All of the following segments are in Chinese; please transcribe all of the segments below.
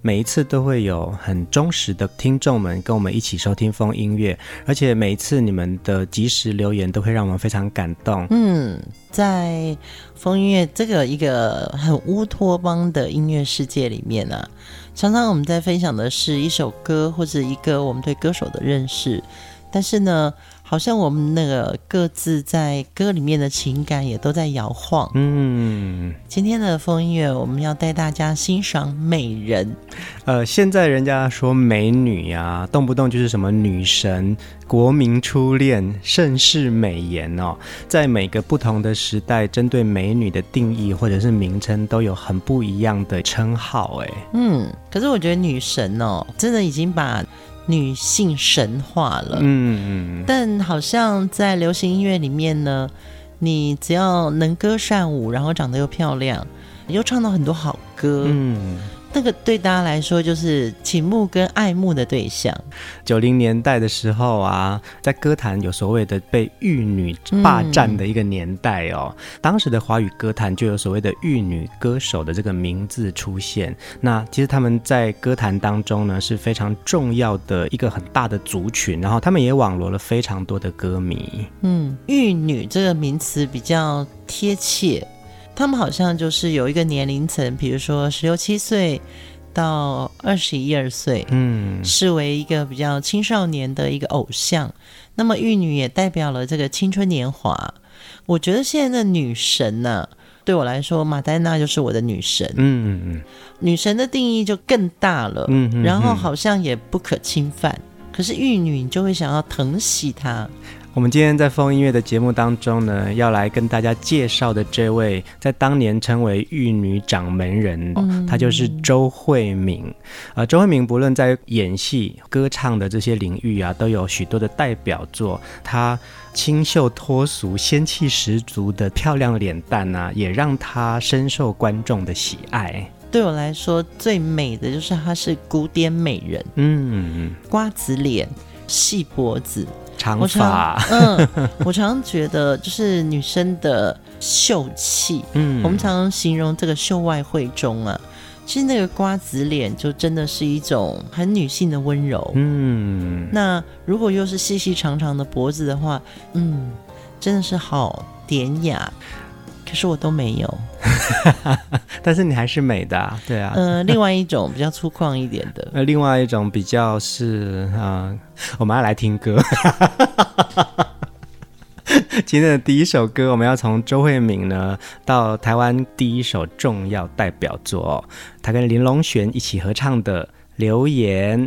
每一次都会有很忠实的听众们跟我们一起收听风音乐，而且每一次你们的及时留言都会让我们非常感动。嗯，在风音乐这个一个很乌托邦的音乐世界里面呢、啊，常常我们在分享的是一首歌或者一个我们对歌手的认识，但是呢，好像我们那个各自在歌里面的情感也都在摇晃。嗯，今天的风音乐我们要带大家欣赏美人。呃，现在人家说美女呀、啊，动不动就是什么女神、国民初恋、盛世美颜哦。在每个不同的时代，针对美女的定义或者是名称都有很不一样的称号。哎，嗯，可是我觉得女神哦，真的已经把。女性神话了，嗯，但好像在流行音乐里面呢，你只要能歌善舞，然后长得又漂亮，又唱到很多好歌，嗯。那个对大家来说就是倾慕跟爱慕的对象。九零年代的时候啊，在歌坛有所谓的被玉女霸占的一个年代哦。嗯、当时的华语歌坛就有所谓的玉女歌手的这个名字出现。那其实他们在歌坛当中呢是非常重要的一个很大的族群，然后他们也网罗了非常多的歌迷。嗯，玉女这个名词比较贴切。他们好像就是有一个年龄层，比如说十六七岁到二十一二岁，嗯，视为一个比较青少年的一个偶像。那么玉女也代表了这个青春年华。我觉得现在的女神呢、啊，对我来说，马丹娜就是我的女神。嗯嗯，女神的定义就更大了，嗯嗯，然后好像也不可侵犯。可是玉女，你就会想要疼惜她。我们今天在风音乐的节目当中呢，要来跟大家介绍的这位，在当年称为玉女掌门人，她就是周慧敏。啊、呃，周慧敏不论在演戏、歌唱的这些领域啊，都有许多的代表作。她清秀脱俗、仙气十足的漂亮脸蛋啊，也让她深受观众的喜爱。对我来说，最美的就是她是古典美人，嗯，瓜子脸，细脖子。长发，嗯，我常常觉得就是女生的秀气，嗯，我们常常形容这个秀外慧中啊，其实那个瓜子脸就真的是一种很女性的温柔，嗯，那如果又是细细长长的脖子的话，嗯，真的是好典雅。可是我都没有，但是你还是美的，啊，对啊。嗯、呃，另外一种比较粗犷一点的，呃，另外一种比较是啊、呃，我们要来听歌。今天的第一首歌，我们要从周慧敏呢到台湾第一首重要代表作，她跟林隆璇一起合唱的《留言》。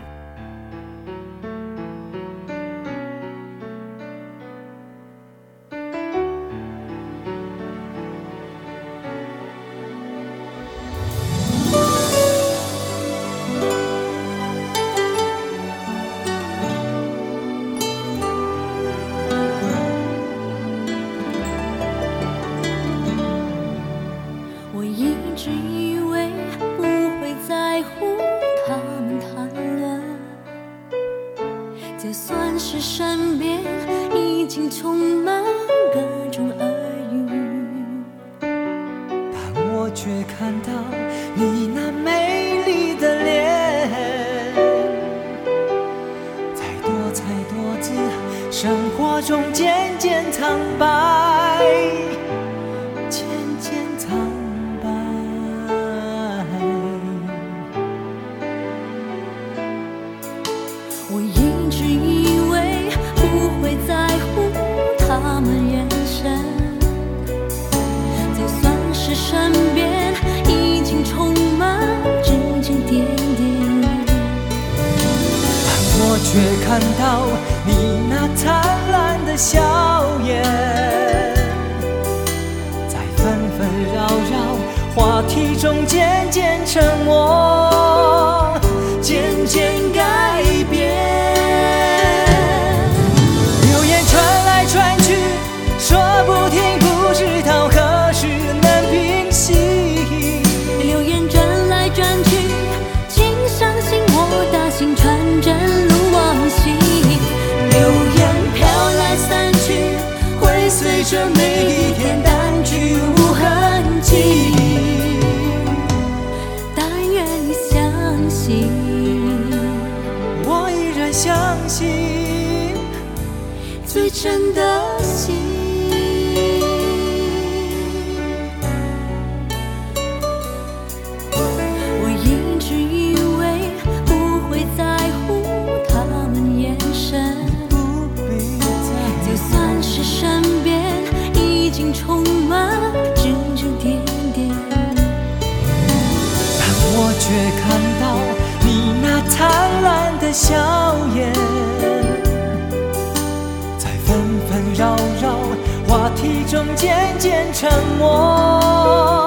就算是身边已经充满各种耳语。但我却看到想。相信。最真的笑颜，在纷纷扰扰话题中渐渐沉默，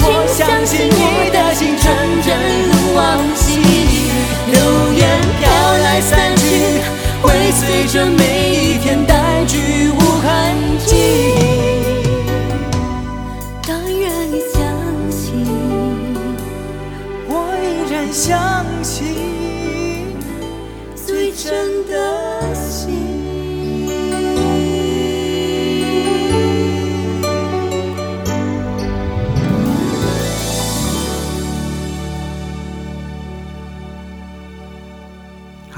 我相信你的心纯真如往昔。流言飘来散去，会随着每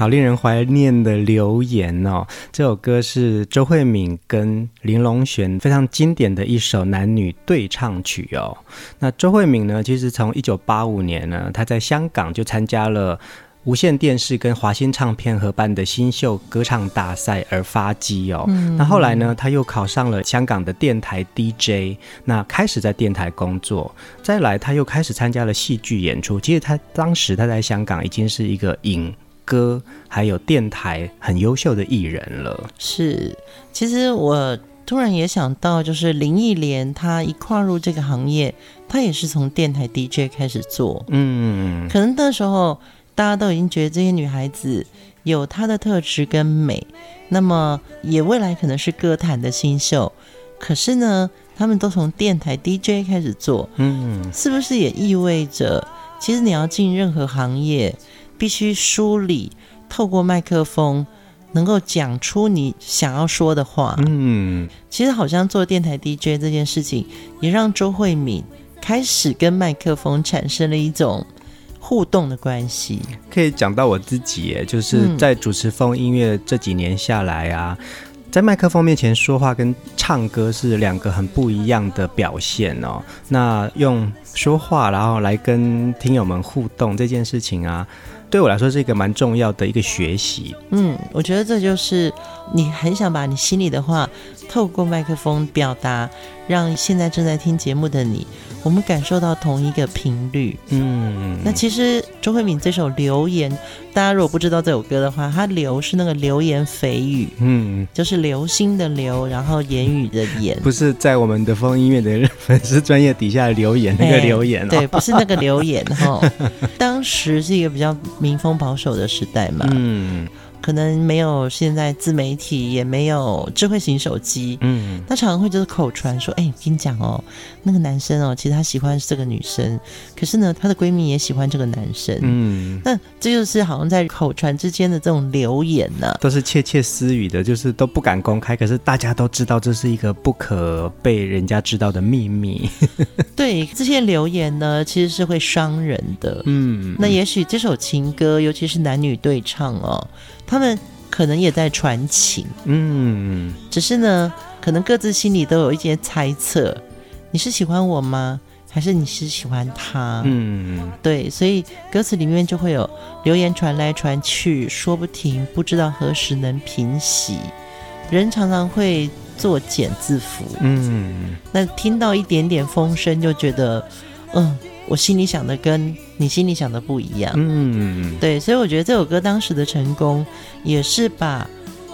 好令人怀念的留言哦，这首歌是周慧敏跟林隆璇非常经典的一首男女对唱曲哦。那周慧敏呢，其实从一九八五年呢，她在香港就参加了无线电视跟华星唱片合办的新秀歌唱大赛而发迹哦。嗯、那后来呢，她又考上了香港的电台 DJ，那开始在电台工作。再来，她又开始参加了戏剧演出。其实她当时她在香港已经是一个影。歌还有电台很优秀的艺人了。是，其实我突然也想到，就是林忆莲，她一跨入这个行业，她也是从电台 DJ 开始做。嗯，可能那时候大家都已经觉得这些女孩子有她的特质跟美，那么也未来可能是歌坛的新秀。可是呢，他们都从电台 DJ 开始做。嗯，是不是也意味着，其实你要进任何行业？必须梳理，透过麦克风，能够讲出你想要说的话。嗯，其实好像做电台 DJ 这件事情，也让周慧敏开始跟麦克风产生了一种互动的关系。可以讲到我自己耶，就是在主持风音乐这几年下来啊。嗯在麦克风面前说话跟唱歌是两个很不一样的表现哦。那用说话然后来跟听友们互动这件事情啊，对我来说是一个蛮重要的一个学习。嗯，我觉得这就是你很想把你心里的话透过麦克风表达，让现在正在听节目的你。我们感受到同一个频率，嗯，那其实周慧敏这首《留言》，大家如果不知道这首歌的话，它“流”是那个流言蜚语，嗯，就是流星的“流”，然后言语的“言”，不是在我们的风音乐的粉丝专业底下留言那个留言，哦，对，不是那个留言哈。当时是一个比较民风保守的时代嘛，嗯，可能没有现在自媒体，也没有智慧型手机，嗯，他常常会就是口传说，哎、欸，我跟你讲哦，那个男生哦，其实他喜欢这个女生，可是呢，她的闺蜜也喜欢这个男生，嗯，那这就是好像在口传之间的这种留言呢、啊，都是窃窃私语的，就是都不敢公开，可是大家都知道这是一个不可被人家知道的秘密。对，这些留言呢，其实是会伤人的，嗯，那也许这首情歌，尤其是男女对唱哦。他们可能也在传情，嗯，只是呢，可能各自心里都有一些猜测。你是喜欢我吗？还是你是喜欢他？嗯，对，所以歌词里面就会有流言传来传去，说不停，不知道何时能平息。人常常会作茧自缚，嗯，那听到一点点风声，就觉得，嗯。我心里想的跟你心里想的不一样，嗯，对，所以我觉得这首歌当时的成功，也是把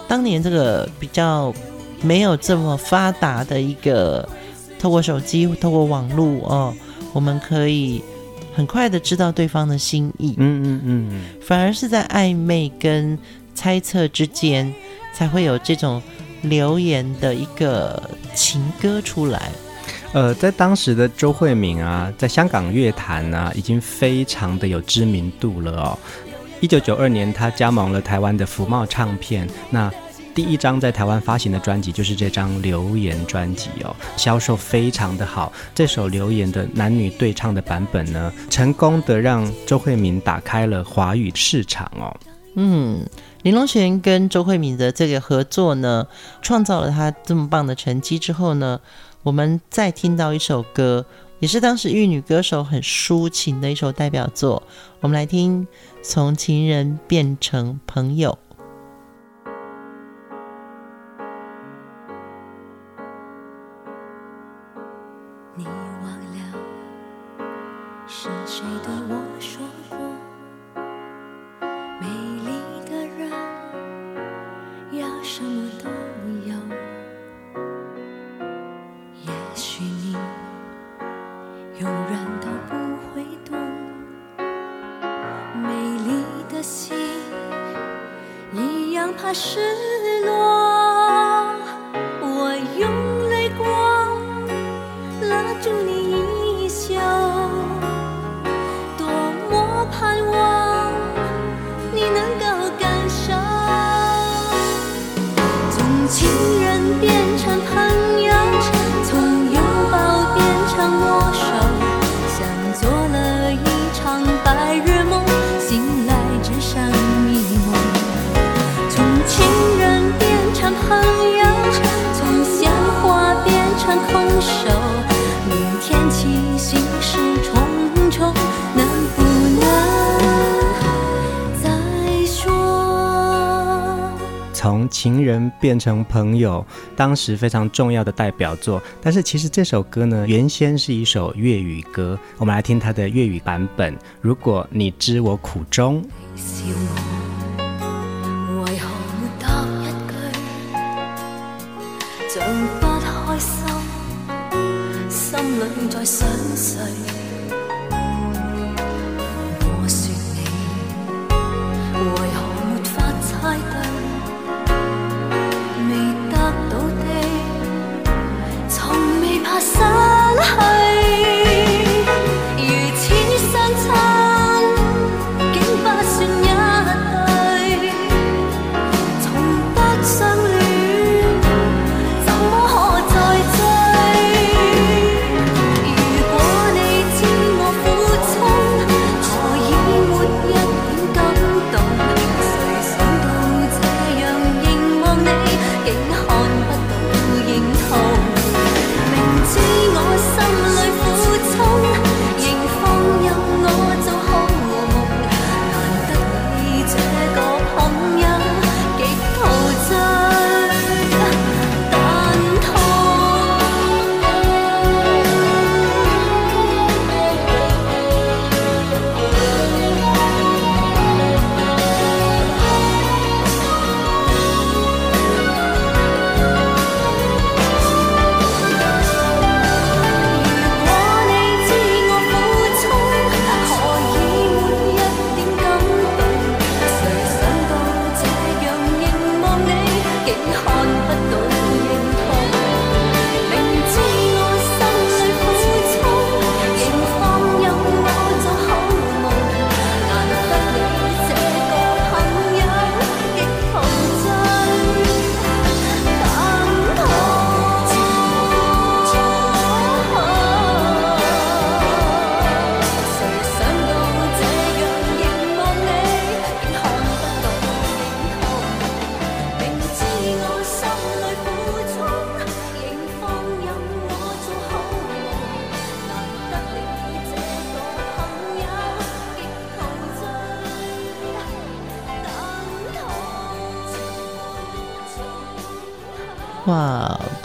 当年这个比较没有这么发达的一个，透过手机、透过网络哦，我们可以很快的知道对方的心意，嗯嗯嗯，反而是在暧昧跟猜测之间，才会有这种留言的一个情歌出来。呃，在当时的周慧敏啊，在香港乐坛啊，已经非常的有知名度了哦。一九九二年，她加盟了台湾的福茂唱片，那第一张在台湾发行的专辑就是这张《留言》专辑哦，销售非常的好。这首《留言》的男女对唱的版本呢，成功的让周慧敏打开了华语市场哦。嗯，林隆璇跟周慧敏的这个合作呢，创造了他这么棒的成绩之后呢，我们再听到一首歌，也是当时玉女歌手很抒情的一首代表作。我们来听《从情人变成朋友》。成朋友，当时非常重要的代表作。但是其实这首歌呢，原先是一首粤语歌。我们来听它的粤语版本。如果你知我苦衷，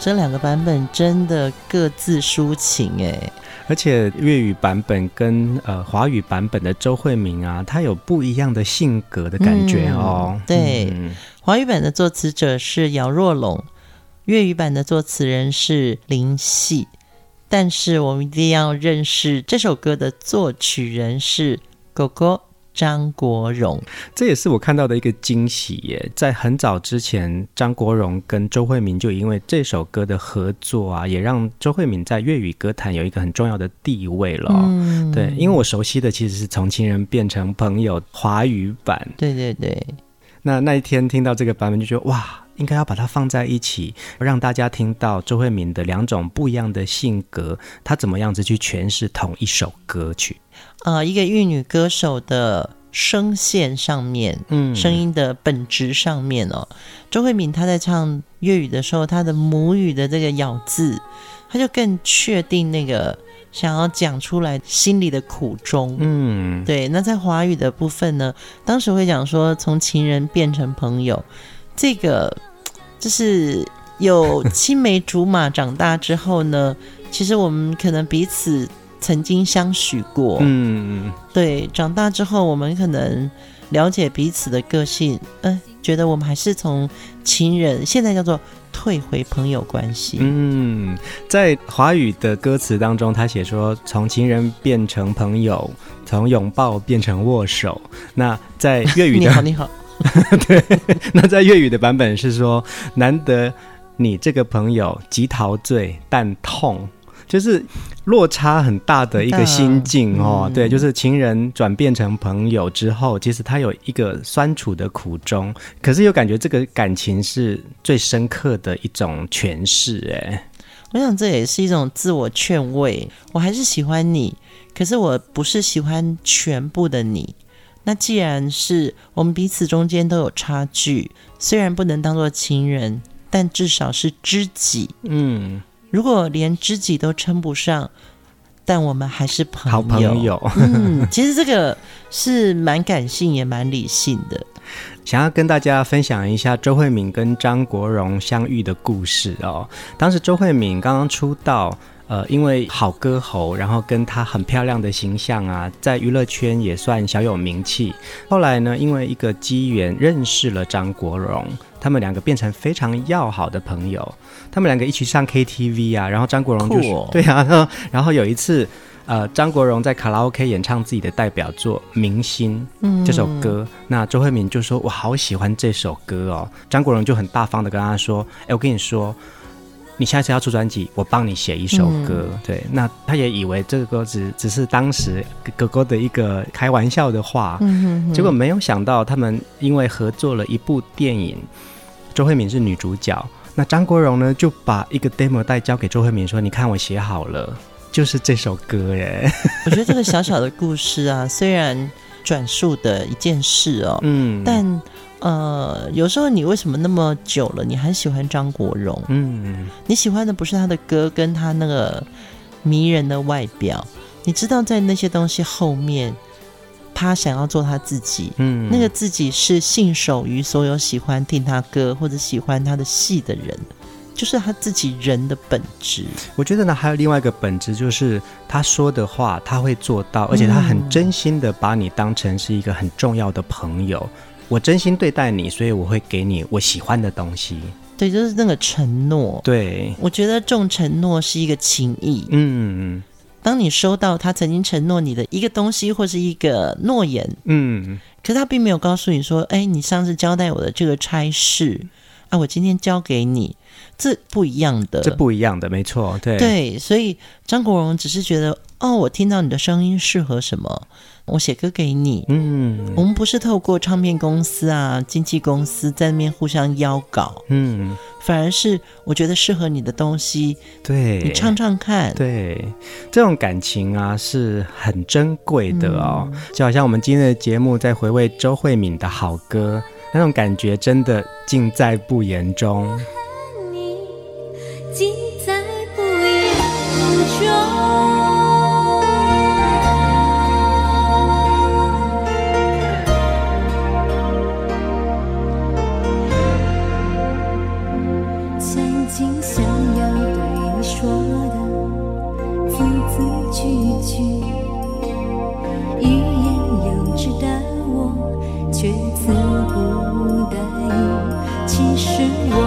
这两个版本真的各自抒情哎，而且粤语版本跟呃华语版本的周慧敏啊，她有不一样的性格的感觉哦。嗯、对，嗯、华语版的作词者是姚若龙，粤语版的作词人是林夕，但是我们一定要认识这首歌的作曲人是狗狗。张国荣，这也是我看到的一个惊喜耶！在很早之前，张国荣跟周慧敏就因为这首歌的合作啊，也让周慧敏在粤语歌坛有一个很重要的地位了。嗯，对，因为我熟悉的其实是《从情人变成朋友》华语版。对对对，那那一天听到这个版本，就觉得哇！应该要把它放在一起，让大家听到周慧敏的两种不一样的性格，她怎么样子去诠释同一首歌曲？呃，一个玉女歌手的声线上面，嗯，声音的本质上面哦，周慧敏她在唱粤语的时候，她的母语的这个咬字，她就更确定那个想要讲出来心里的苦衷。嗯，对。那在华语的部分呢，当时会讲说，从情人变成朋友。这个就是有青梅竹马，长大之后呢，其实我们可能彼此曾经相许过，嗯，对，长大之后我们可能了解彼此的个性，嗯，觉得我们还是从情人，现在叫做退回朋友关系。嗯，在华语的歌词当中，他写说从情人变成朋友，从拥抱变成握手。那在粤语的，你好，你好。对，那在粤语的版本是说，难得你这个朋友极陶醉，但痛，就是落差很大的一个心境哦。嗯、对，就是情人转变成朋友之后，其实他有一个酸楚的苦衷，可是又感觉这个感情是最深刻的一种诠释。哎，我想这也是一种自我劝慰，我还是喜欢你，可是我不是喜欢全部的你。那既然是我们彼此中间都有差距，虽然不能当做情人，但至少是知己。嗯，如果连知己都称不上，但我们还是朋友。好朋友。嗯，其实这个是蛮感性也蛮理性的。想要跟大家分享一下周慧敏跟张国荣相遇的故事哦。当时周慧敏刚刚出道。呃，因为好歌喉，然后跟她很漂亮的形象啊，在娱乐圈也算小有名气。后来呢，因为一个机缘认识了张国荣，他们两个变成非常要好的朋友。他们两个一起上 KTV 啊，然后张国荣就说、哦、对啊，然后有一次，呃，张国荣在卡拉 OK 演唱自己的代表作《明星》这首歌，嗯、那周慧敏就说：“我好喜欢这首歌哦。”张国荣就很大方的跟他说：“哎，我跟你说。”你下次要出专辑，我帮你写一首歌。嗯、对，那他也以为这个歌只只是当时哥哥的一个开玩笑的话，嗯、哼哼结果没有想到他们因为合作了一部电影，周慧敏是女主角，那张国荣呢就把一个 demo 带交给周慧敏说：“你看我写好了，就是这首歌耶。”我觉得这个小小的故事啊，虽然转述的一件事哦，嗯，但。呃，有时候你为什么那么久了，你还喜欢张国荣？嗯，你喜欢的不是他的歌，跟他那个迷人的外表，你知道在那些东西后面，他想要做他自己。嗯，那个自己是信守于所有喜欢听他歌或者喜欢他的戏的人，就是他自己人的本质。我觉得呢，还有另外一个本质，就是他说的话他会做到，而且他很真心的把你当成是一个很重要的朋友。我真心对待你，所以我会给你我喜欢的东西。对，就是那个承诺。对，我觉得重承诺是一个情谊。嗯，当你收到他曾经承诺你的一个东西或是一个诺言，嗯，可是他并没有告诉你说，哎，你上次交代我的这个差事啊，我今天交给你，这不一样的，这不一样的，没错，对。对，所以张国荣只是觉得，哦，我听到你的声音适合什么。我写歌给你，嗯，我们不是透过唱片公司啊、经纪公司在那边互相邀稿，嗯，反而是我觉得适合你的东西，对，你唱唱看，对，这种感情啊是很珍贵的哦，嗯，就好像我们今天的节目在回味周慧敏的好歌，那种感觉真的尽在不言中。经想要对你说的，字字句句，欲言又止的我，却词不达意。其实我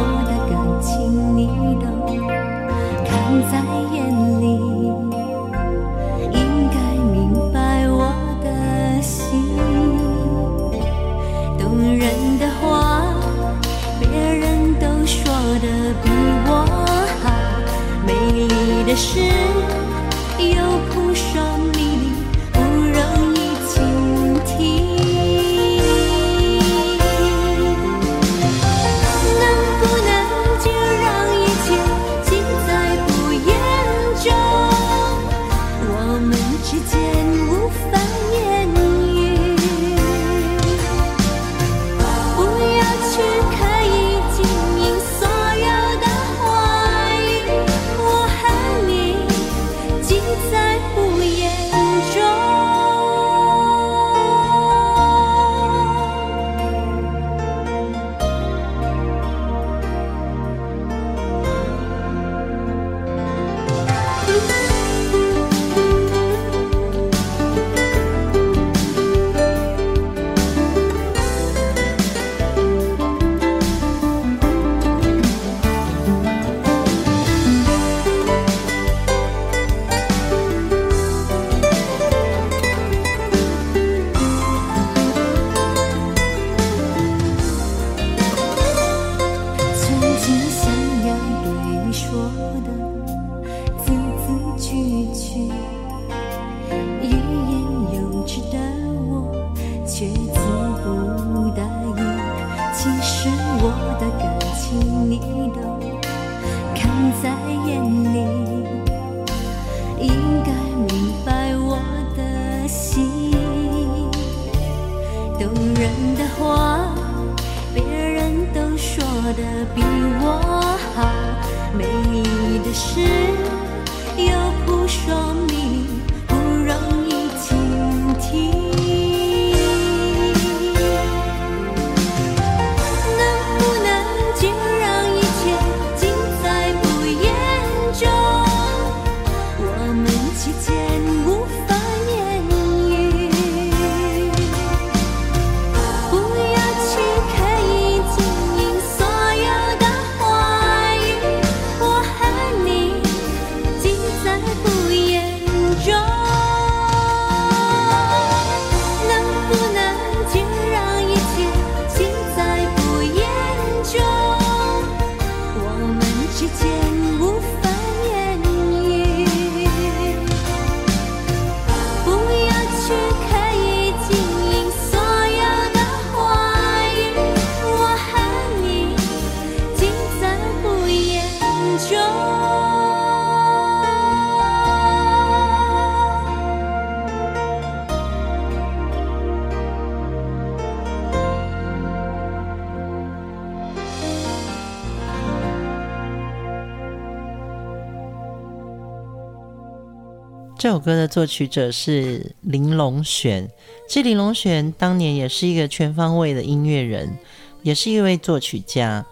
这首歌的作曲者是林隆璇，这林隆璇当年也是一个全方位的音乐人，也是一位作曲家。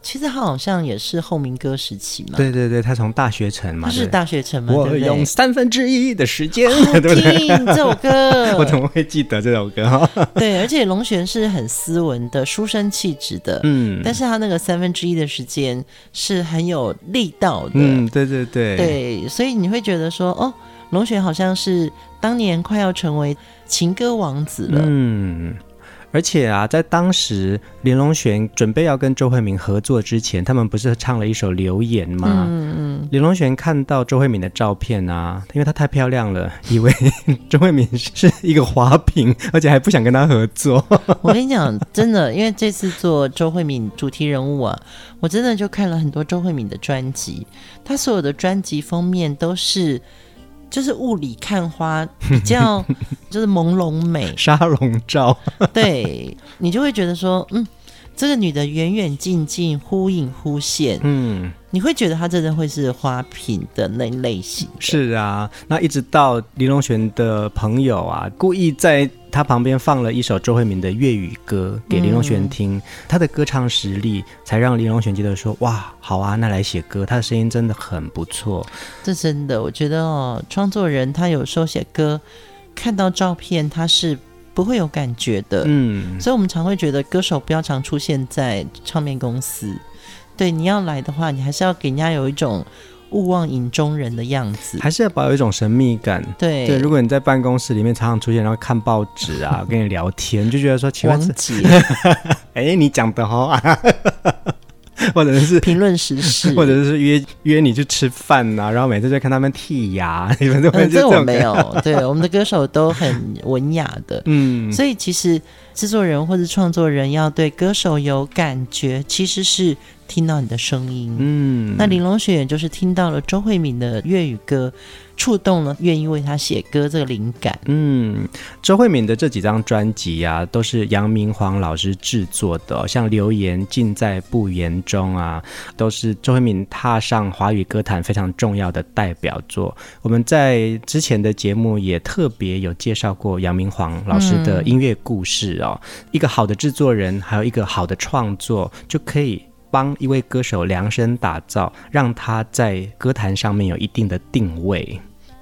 其实他好像也是后民歌时期嘛。对对对，他从大学城嘛，他是大学城嘛，我？用三分之一的时间，好 对不对？听这首歌，我怎么会记得这首歌？对，而且龙璇是很斯文的、书生气质的，嗯，但是他那个三分之一的时间是很有力道的，嗯，对对对，对，所以你会觉得说，哦，龙璇好像是当年快要成为情歌王子了，嗯。而且啊，在当时林龙璇准备要跟周慧敏合作之前，他们不是唱了一首《留言》吗？嗯嗯。林龙璇看到周慧敏的照片啊，因为她太漂亮了，以为 周慧敏是一个花瓶，而且还不想跟她合作。我跟你讲，真的，因为这次做周慧敏主题人物啊，我真的就看了很多周慧敏的专辑，她所有的专辑封面都是。就是雾里看花，比较就是朦胧美。沙龙照，对，你就会觉得说，嗯，这个女的远远近近，忽隐忽现，嗯，你会觉得她真的会是花瓶的那类型。是啊，那一直到林龙璇的朋友啊，故意在他旁边放了一首周慧敏的粤语歌给林隆璇听，嗯、他的歌唱实力才让林隆璇觉得说：“哇，好啊，那来写歌。”她的声音真的很不错。这真的，我觉得哦，创作人他有时候写歌，看到照片他是不会有感觉的。嗯，所以我们常会觉得歌手不要常出现在唱片公司。对，你要来的话，你还是要给人家有一种。勿忘影中人的样子，还是要保有一种神秘感。对对，如果你在办公室里面常常出现，然后看报纸啊，跟你聊天，就觉得说奇怪。王姐，哎，你讲的好啊。或者是评论时事，或者是约约你去吃饭呐、啊，然后每次就看他们剔牙，你们都会、嗯、这个我没有。对，我们的歌手都很文雅的，嗯，所以其实制作人或者创作人要对歌手有感觉，其实是听到你的声音，嗯。那玲珑学员就是听到了周慧敏的粤语歌。触动了愿意为他写歌这个灵感。嗯，周慧敏的这几张专辑啊，都是杨明煌老师制作的，哦，像《留言尽在不言中》啊，都是周慧敏踏上华语歌坛非常重要的代表作。我们在之前的节目也特别有介绍过杨明煌老师的音乐故事哦。嗯、一个好的制作人，还有一个好的创作，就可以。帮一位歌手量身打造，让他在歌坛上面有一定的定位。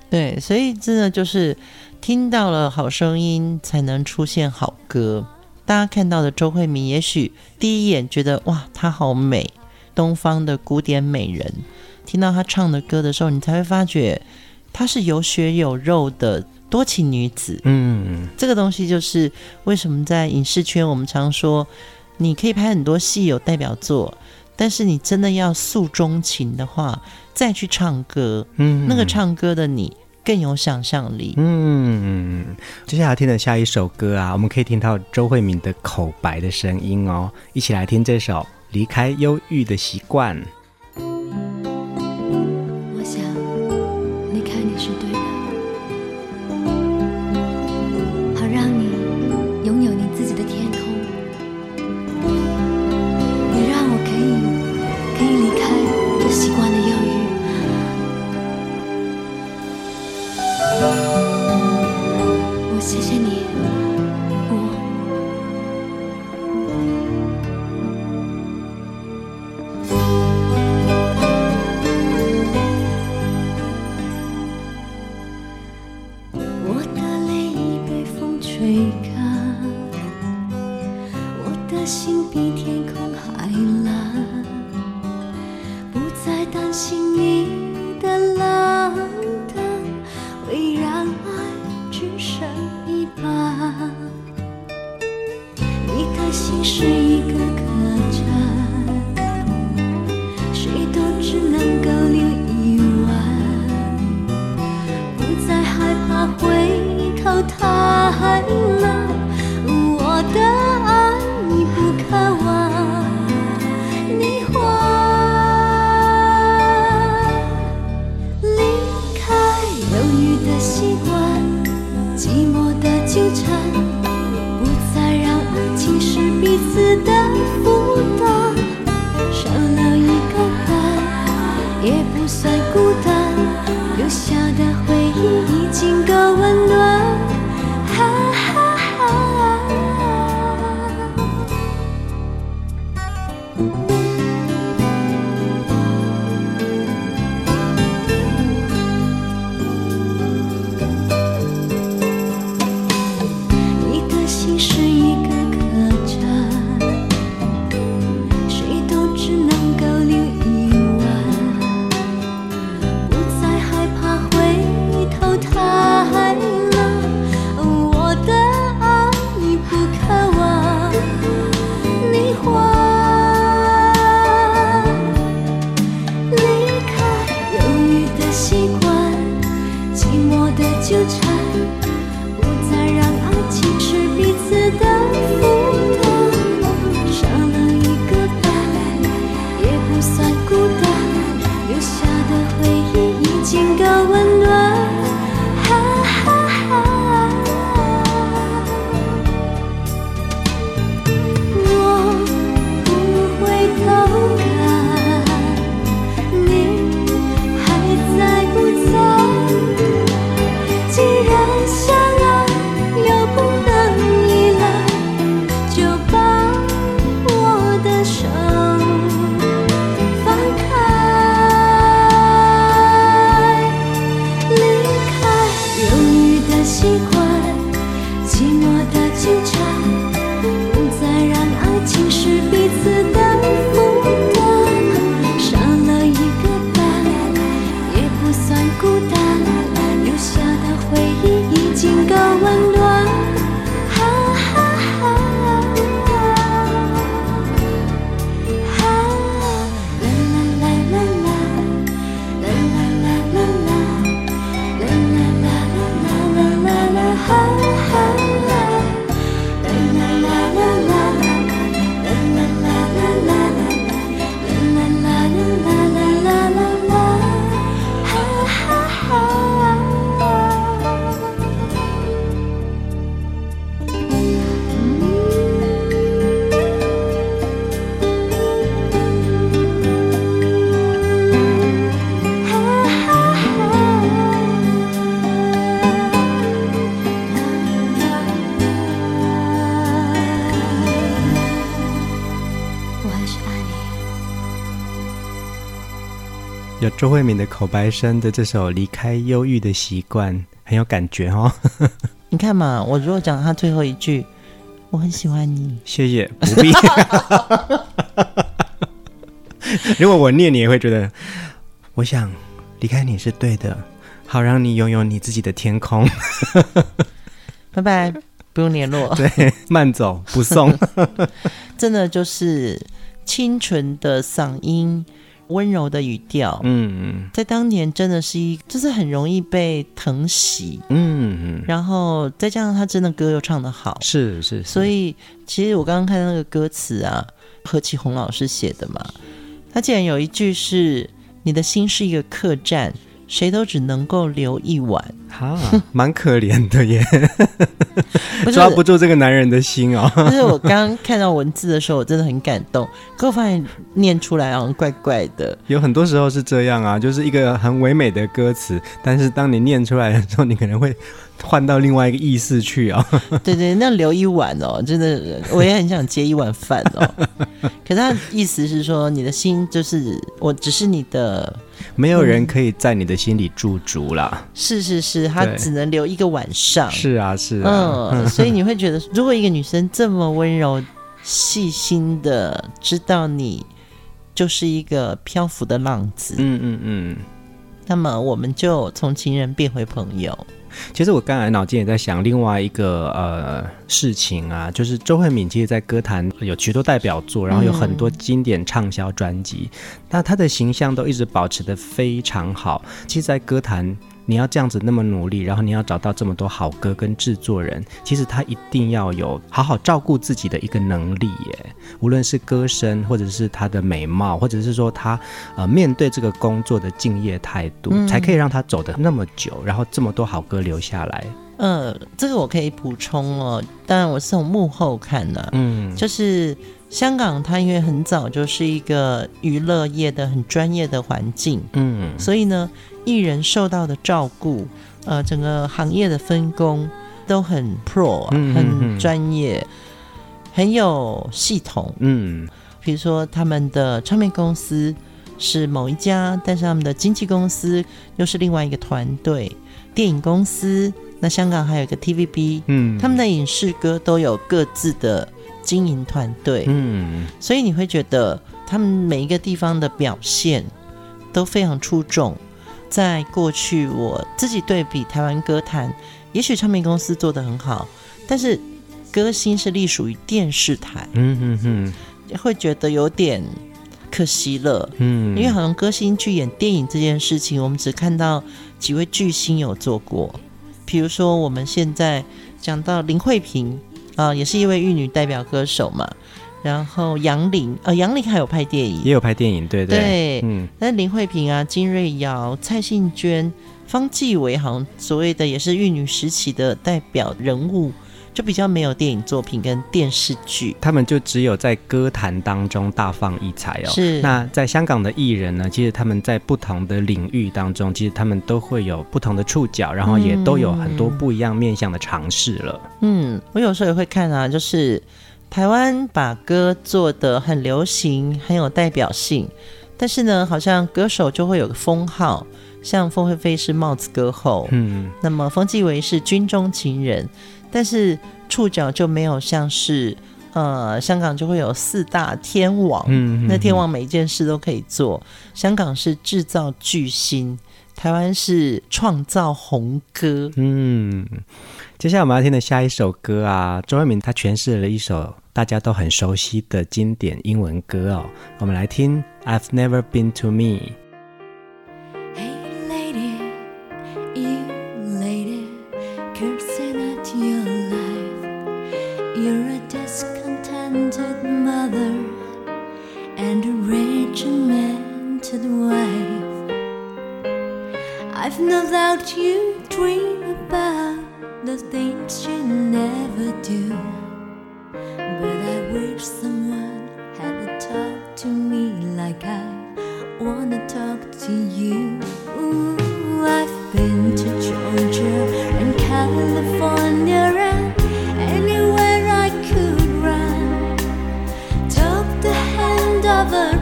对，所以真的就是听到了好声音，才能出现好歌。大家看到的周慧敏，也许第一眼觉得哇，她好美，东方的古典美人。听到她唱的歌的时候，你才会发觉她是有血有肉的多情女子。嗯，这个东西就是为什么在影视圈，我们常说。你可以拍很多戏有代表作，但是你真的要诉衷情的话，再去唱歌，嗯，那个唱歌的你更有想象力，嗯。接下来听的下一首歌啊，我们可以听到周慧敏的口白的声音哦，一起来听这首《离开忧郁的习惯》。其实。周慧敏的口白声的这首《离开忧郁的习惯》，很有感觉哦。你看嘛，我如果讲他最后一句，我很喜欢你，谢谢，不必。如果我念，你也会觉得，我想离开你是对的，好让你拥有你自己的天空。拜拜，不用联络。对，慢走不送。真的就是清纯的嗓音。温柔的语调，嗯，在当年真的是一，就是很容易被疼惜，嗯嗯，然后再加上他真的歌又唱得好，是是，是，所以其实我刚刚看到那个歌词啊，何启宏老师写的嘛，他竟然有一句是“你的心是一个客栈”。谁都只能够留一晚，哈，蛮可怜的耶，抓不住这个男人的心哦。就是我刚刚看到文字的时候，我真的很感动，可我发现念出来好像怪怪的。有很多时候是这样啊，就是一个很唯美的歌词，但是当你念出来的时候，你可能会。换到另外一个意思去啊、哦！对对，那留一碗哦，真的，我也很想接一碗饭哦。可是他意思是说，你的心就是我，只是你的，没有人可以在你的心里驻足啦。嗯、是是是，他只能留一个晚上。是啊是啊，嗯，所以你会觉得，如果一个女生这么温柔、细心的知道你就是一个漂浮的浪子，嗯嗯嗯，那么我们就从情人变回朋友。其实我刚才脑筋也在想另外一个呃事情啊，就是周慧敏其实，在歌坛有许多代表作，然后有很多经典畅销专辑，那她的形象都一直保持的非常好。其实，在歌坛。你要这样子那么努力，然后你要找到这么多好歌跟制作人，其实他一定要有好好照顾自己的一个能力耶。无论是歌声，或者是他的美貌，或者是说他呃面对这个工作的敬业态度，嗯，才可以让他走得那么久，然后这么多好歌留下来。呃，这个我可以补充哦。当然我是从幕后看的，嗯，就是香港，它因为很早就是一个娱乐业的很专业的环境，嗯，所以呢。艺人受到的照顾，呃，整个行业的分工都很 pro，很专业，很有系统。嗯，比如说他们的唱片公司是某一家，但是他们的经纪公司又是另外一个团队。电影公司，那香港还有一个 TVB，嗯，他们的影视歌都有各自的经营团队。嗯，所以你会觉得他们每一个地方的表现都非常出众。在过去，我自己对比台湾歌坛，也许唱片公司做的很好，但是歌星是隶属于电视台，嗯嗯嗯，会觉得有点可惜了，嗯，因为好像歌星去演电影这件事情，我们只看到几位巨星有做过，比如说我们现在讲到林慧萍啊、呃，也是一位玉女代表歌手嘛。然后杨林，呃，杨林还有拍电影，也有拍电影，对对，对，嗯，那林慧萍啊、金瑞瑶、蔡幸娟、方季韦，好像所谓的也是玉女时期的代表人物，就比较没有电影作品跟电视剧，他们就只有在歌坛当中大放异彩哦。是，那在香港的艺人呢，其实他们在不同的领域当中，其实他们都会有不同的触角，然后也都有很多不一样面向的尝试了。嗯，我有时候也会看啊，就是。台湾把歌做得很流行，很有代表性，但是呢，好像歌手就会有个封号，像凤飞飞是帽子歌后，嗯，那么冯继维是军中情人，但是触角就没有像是，呃，香港就会有四大天王，嗯，那天王每一件事都可以做，香港是制造巨星，台湾是创造红歌，嗯。接下来我们要听的下一首歌啊，周慧敏她诠释了一首大家都很熟悉的经典英文歌哦，我们来听 I've Never Been to Me。You're a discontented mother and a regimented wife. I've no doubt you dream about the things you never do. But I wish someone had talked to me like I wanna talk to you. Ooh, I've been to Georgia and California. kadar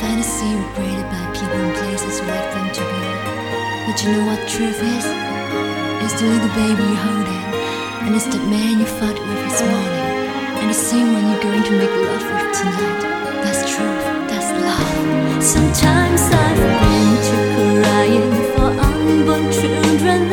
fantasy created by people and places who like them to be. But you know what truth is? It's the little baby you're holding, and it's that man you fought with this morning, and the same one you're going to make love with tonight. That's truth. That's love. Sometimes I've been to crying for unborn children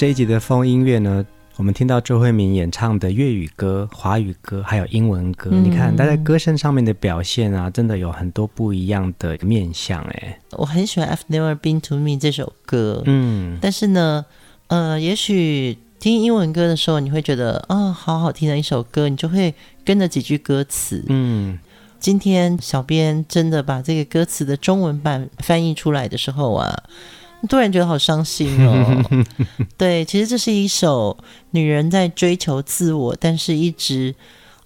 这一集的风音乐呢，我们听到周慧敏演唱的粤语歌、华语歌，还有英文歌。嗯你看她在歌声上面的表现啊，真的有很多不一样的面相。哎，我很喜欢《I've Never Been to Me》这首歌，嗯，但是呢，呃，也许听英文歌的时候，你会觉得啊、哦，好好听的一首歌，你就会跟着几句歌词。嗯，今天小编真的把这个歌词的中文版翻译出来的时候啊，突然觉得好伤心哦。对，其实这是一首女人在追求自我，但是一直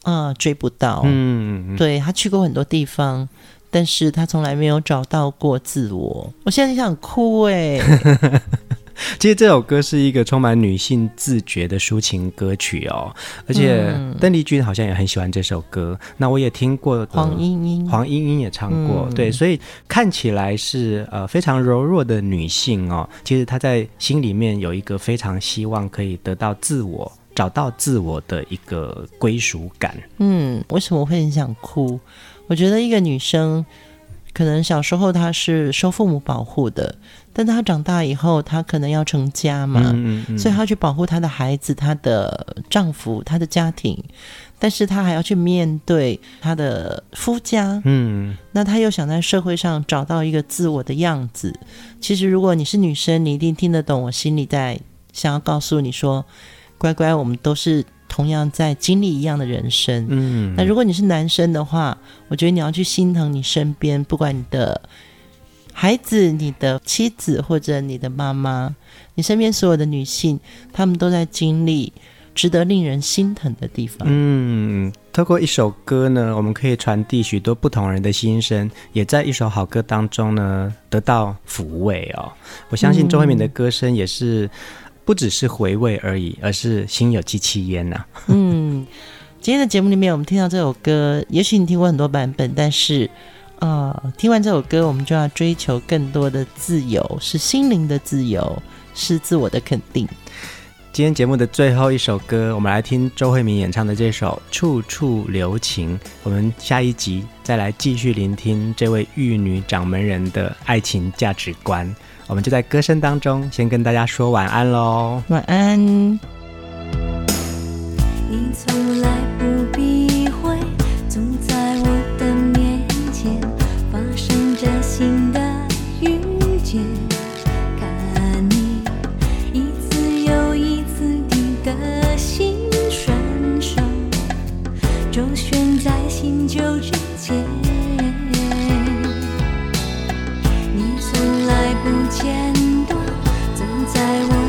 啊、呃、追不到。嗯，对，她去过很多地方，但是她从来没有找到过自我。我现在想哭哎。其实这首歌是一个充满女性自觉的抒情歌曲哦，而且邓丽君好像也很喜欢这首歌。那我也听过黄莺莺，黄莺莺也唱过，嗯、对，所以看起来是呃非常柔弱的女性哦。其实她在心里面有一个非常希望可以得到自我、找到自我的一个归属感。嗯，为什么会很想哭？我觉得一个女生。可能小时候她是受父母保护的，但他长大以后，他可能要成家嘛，嗯嗯嗯、所以她去保护他的孩子、她的丈夫、她的家庭，但是他还要去面对他的夫家。嗯，那他又想在社会上找到一个自我的样子。其实，如果你是女生，你一定听得懂我心里在想要告诉你说：“乖乖，我们都是。”同样在经历一样的人生，嗯，那如果你是男生的话，我觉得你要去心疼你身边，不管你的孩子、你的妻子或者你的妈妈，你身边所有的女性，她们都在经历值得令人心疼的地方。嗯，透过一首歌呢，我们可以传递许多不同人的心声，也在一首好歌当中呢得到抚慰哦。我相信周慧敏的歌声也是不只是回味而已，而是心有戚戚焉呐。嗯，今天的节目里面，我们听到这首歌，也许你听过很多版本，但是，呃，听完这首歌，我们就要追求更多的自由，是心灵的自由，是自我的肯定。今天节目的最后一首歌，我们来听周慧敏演唱的这首《处处留情》。我们下一集再来继续聆听这位玉女掌门人的爱情价值观。我们就在歌声当中先跟大家说晚安喽，晚安。你从来不周旋在新旧之间。你从来不间断，总在我。